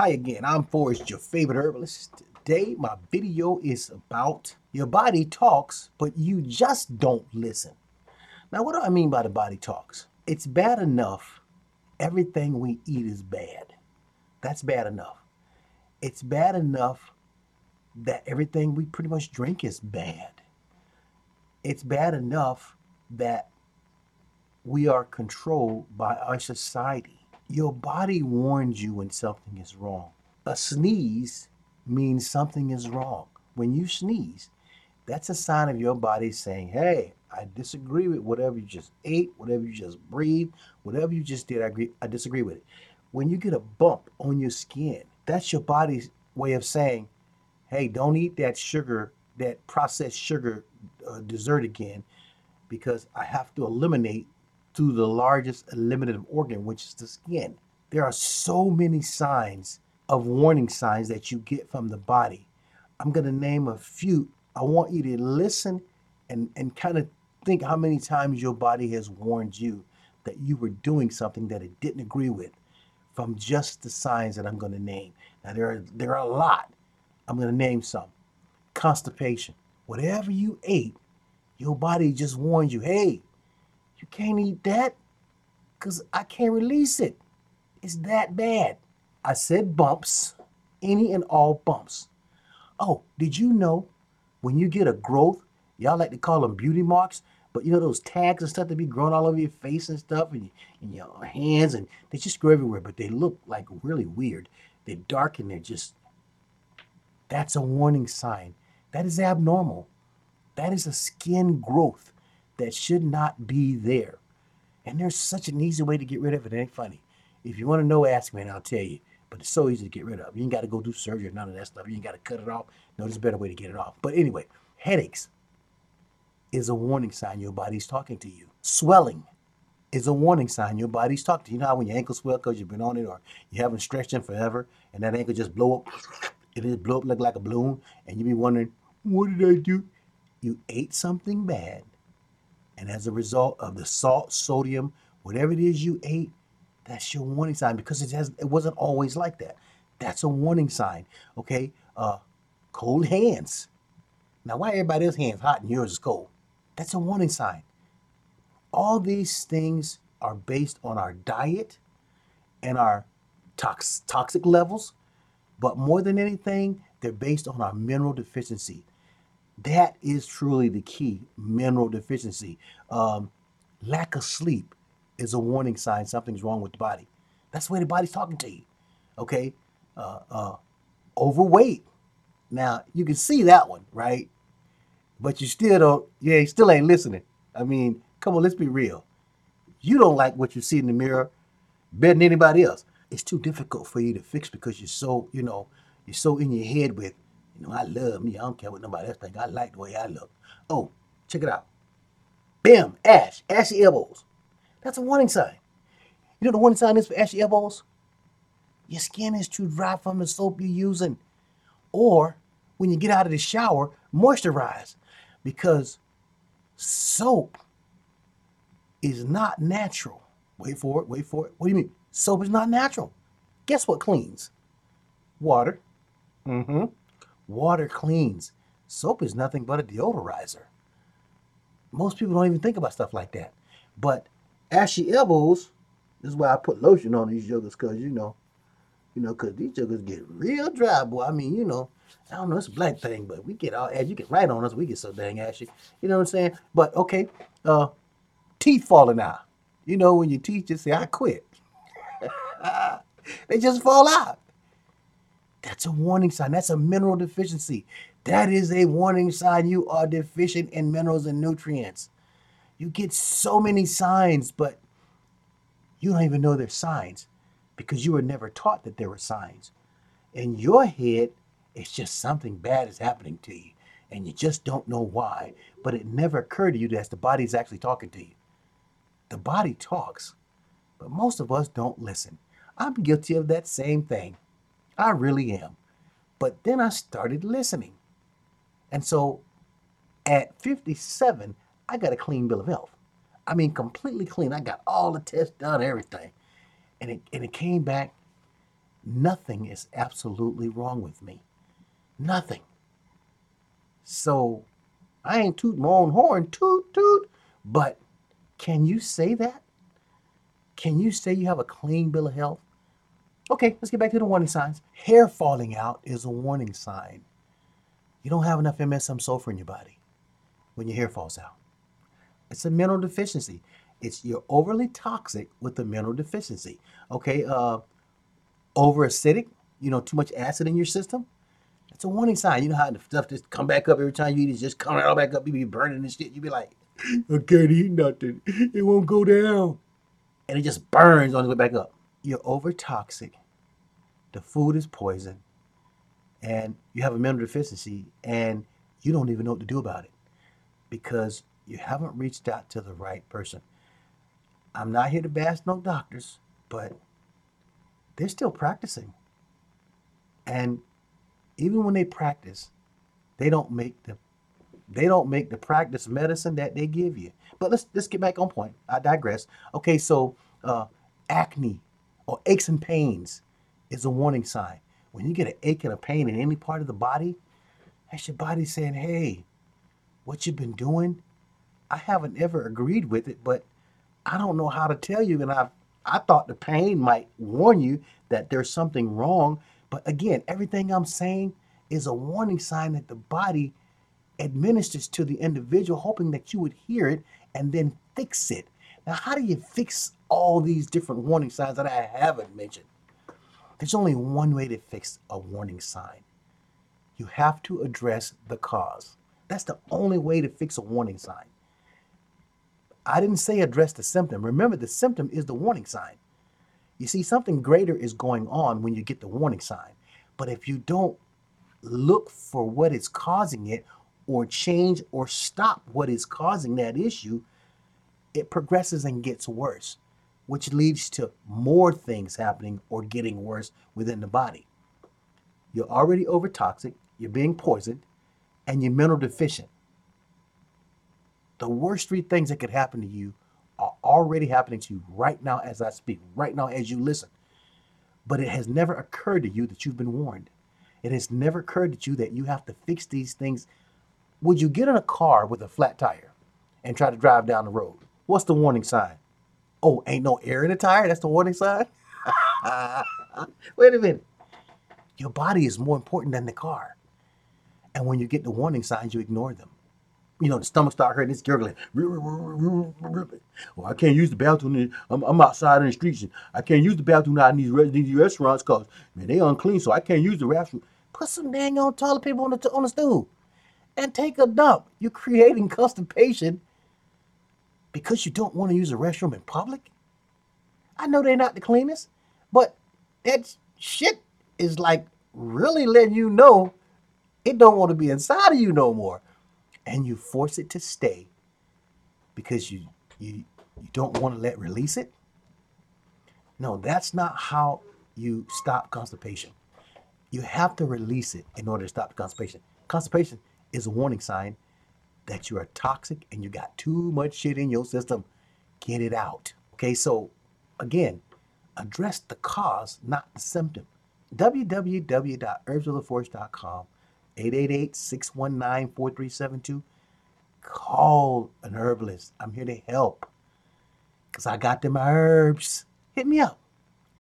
Hi again, I'm Forrest, your favorite herbalist. Today, my video is about your body talks, but you just don't listen. Now, what do I mean by the body talks? It's bad enough everything we eat is bad. That's bad enough. It's bad enough that everything we pretty much drink is bad. It's bad enough that we are controlled by our society. Your body warns you when something is wrong. A sneeze means something is wrong. When you sneeze, that's a sign of your body saying, hey, I disagree with whatever you just ate, whatever you just breathed, whatever you just did, I, agree, I disagree with it. When you get a bump on your skin, that's your body's way of saying, hey, don't eat that sugar, that processed sugar uh, dessert again, because I have to eliminate through the largest eliminative organ, which is the skin. There are so many signs of warning signs that you get from the body. I'm going to name a few. I want you to listen and, and kind of think how many times your body has warned you that you were doing something that it didn't agree with from just the signs that I'm going to name. Now, there are, there are a lot. I'm going to name some. Constipation. Whatever you ate, your body just warned you hey, you can't eat that because I can't release it. It's that bad. I said bumps, any and all bumps. Oh, did you know when you get a growth, y'all like to call them beauty marks, but you know those tags and stuff that be growing all over your face and stuff and, and your hands and they just grow everywhere, but they look like really weird. They're dark and they're just, that's a warning sign. That is abnormal. That is a skin growth that should not be there. And there's such an easy way to get rid of it. It ain't funny. If you want to know, ask me and I'll tell you. But it's so easy to get rid of. You ain't got to go do surgery or none of that stuff. You ain't got to cut it off. No, there's a better way to get it off. But anyway, headaches is a warning sign your body's talking to you. Swelling is a warning sign your body's talking to you. You know how when your ankle swell because you've been on it or you haven't stretched it forever and that ankle just blow up, it just blow up like, like a balloon and you be wondering, what did I do? You ate something bad and as a result of the salt, sodium, whatever it is you ate, that's your warning sign because it has it wasn't always like that. That's a warning sign. Okay. Uh cold hands. Now why everybody else's hands hot and yours is cold? That's a warning sign. All these things are based on our diet and our tox- toxic levels, but more than anything, they're based on our mineral deficiency. That is truly the key mineral deficiency. Um, lack of sleep is a warning sign something's wrong with the body. That's the way the body's talking to you. Okay? Uh, uh, overweight. Now, you can see that one, right? But you still don't, yeah, you still ain't listening. I mean, come on, let's be real. You don't like what you see in the mirror better than anybody else. It's too difficult for you to fix because you're so, you know, you're so in your head with you know, I love me. I don't care what nobody else think. I like the way I look. Oh, check it out. Bam, ash, ashy elbows. That's a warning sign. You know the warning sign is for ashy elbows? Your skin is too dry from the soap you're using. Or when you get out of the shower, moisturize. Because soap is not natural. Wait for it, wait for it. What do you mean? Soap is not natural. Guess what cleans? Water. Mm-hmm. Water cleans. Soap is nothing but a deodorizer. Most people don't even think about stuff like that. But ashy elbows, this is why I put lotion on these jokers, because, you know, you know, because these jokers get real dry, boy. I mean, you know, I don't know, it's a black thing, but we get all, as you get right on us, we get so dang ashy. You know what I'm saying? But, okay, uh, teeth falling out. You know, when your teeth just say, I quit. they just fall out. That's a warning sign. That's a mineral deficiency. That is a warning sign you are deficient in minerals and nutrients. You get so many signs, but you don't even know they're signs because you were never taught that there were signs. In your head, it's just something bad is happening to you, and you just don't know why. But it never occurred to you that the body is actually talking to you. The body talks, but most of us don't listen. I'm guilty of that same thing. I really am. But then I started listening. And so at 57, I got a clean bill of health. I mean, completely clean. I got all the tests done, everything. And it, and it came back nothing is absolutely wrong with me. Nothing. So I ain't tooting my own horn, toot toot. But can you say that? Can you say you have a clean bill of health? Okay, let's get back to the warning signs. Hair falling out is a warning sign. You don't have enough MSM sulfur in your body when your hair falls out. It's a mineral deficiency. It's you're overly toxic with the mineral deficiency. Okay, uh, over acidic, you know, too much acid in your system. It's a warning sign. You know how the stuff just come back up every time you eat it, just coming right back up. You be burning and shit. You be like, I can't eat nothing. It won't go down. And it just burns on the way back up. You're over toxic. The food is poison. And you have a mineral deficiency and you don't even know what to do about it because you haven't reached out to the right person. I'm not here to bash no doctors, but they're still practicing. And even when they practice, they don't make the they don't make the practice medicine that they give you. But let's let's get back on point. I digress. Okay, so uh, acne or aches and pains is a warning sign. When you get an ache and a pain in any part of the body, that's your body saying, "Hey, what you've been doing, I haven't ever agreed with it, but I don't know how to tell you." And I've I thought the pain might warn you that there's something wrong, but again, everything I'm saying is a warning sign that the body administers to the individual, hoping that you would hear it and then fix it. Now, how do you fix all these different warning signs that I haven't mentioned? There's only one way to fix a warning sign. You have to address the cause. That's the only way to fix a warning sign. I didn't say address the symptom. Remember, the symptom is the warning sign. You see, something greater is going on when you get the warning sign. But if you don't look for what is causing it or change or stop what is causing that issue, it progresses and gets worse, which leads to more things happening or getting worse within the body. You're already over toxic, you're being poisoned, and you're mineral deficient. The worst three things that could happen to you are already happening to you right now as I speak, right now as you listen. But it has never occurred to you that you've been warned. It has never occurred to you that you have to fix these things would you get in a car with a flat tire and try to drive down the road? What's the warning sign? Oh, ain't no air in the tire? That's the warning sign? Wait a minute. Your body is more important than the car. And when you get the warning signs, you ignore them. You know, the stomach start hurting, it's gurgling. Well, I can't use the bathroom. I'm, I'm outside in the streets. And I can't use the bathroom out in these, these restaurants because, man, they unclean, so I can't use the restroom. Put some dang on toilet paper on the, on the stool and take a dump. You're creating constipation because you don't want to use a restroom in public. I know they're not the cleanest, but that shit is like really letting you know it don't want to be inside of you no more. And you force it to stay because you you you don't want to let release it. No, that's not how you stop constipation. You have to release it in order to stop constipation. Constipation is a warning sign that you are toxic and you got too much shit in your system. Get it out. Okay, so again, address the cause, not the symptom. www.herbsoftheforest.com, 888-619-4372. Call an herbalist. I'm here to help. Because I got them herbs. Hit me up.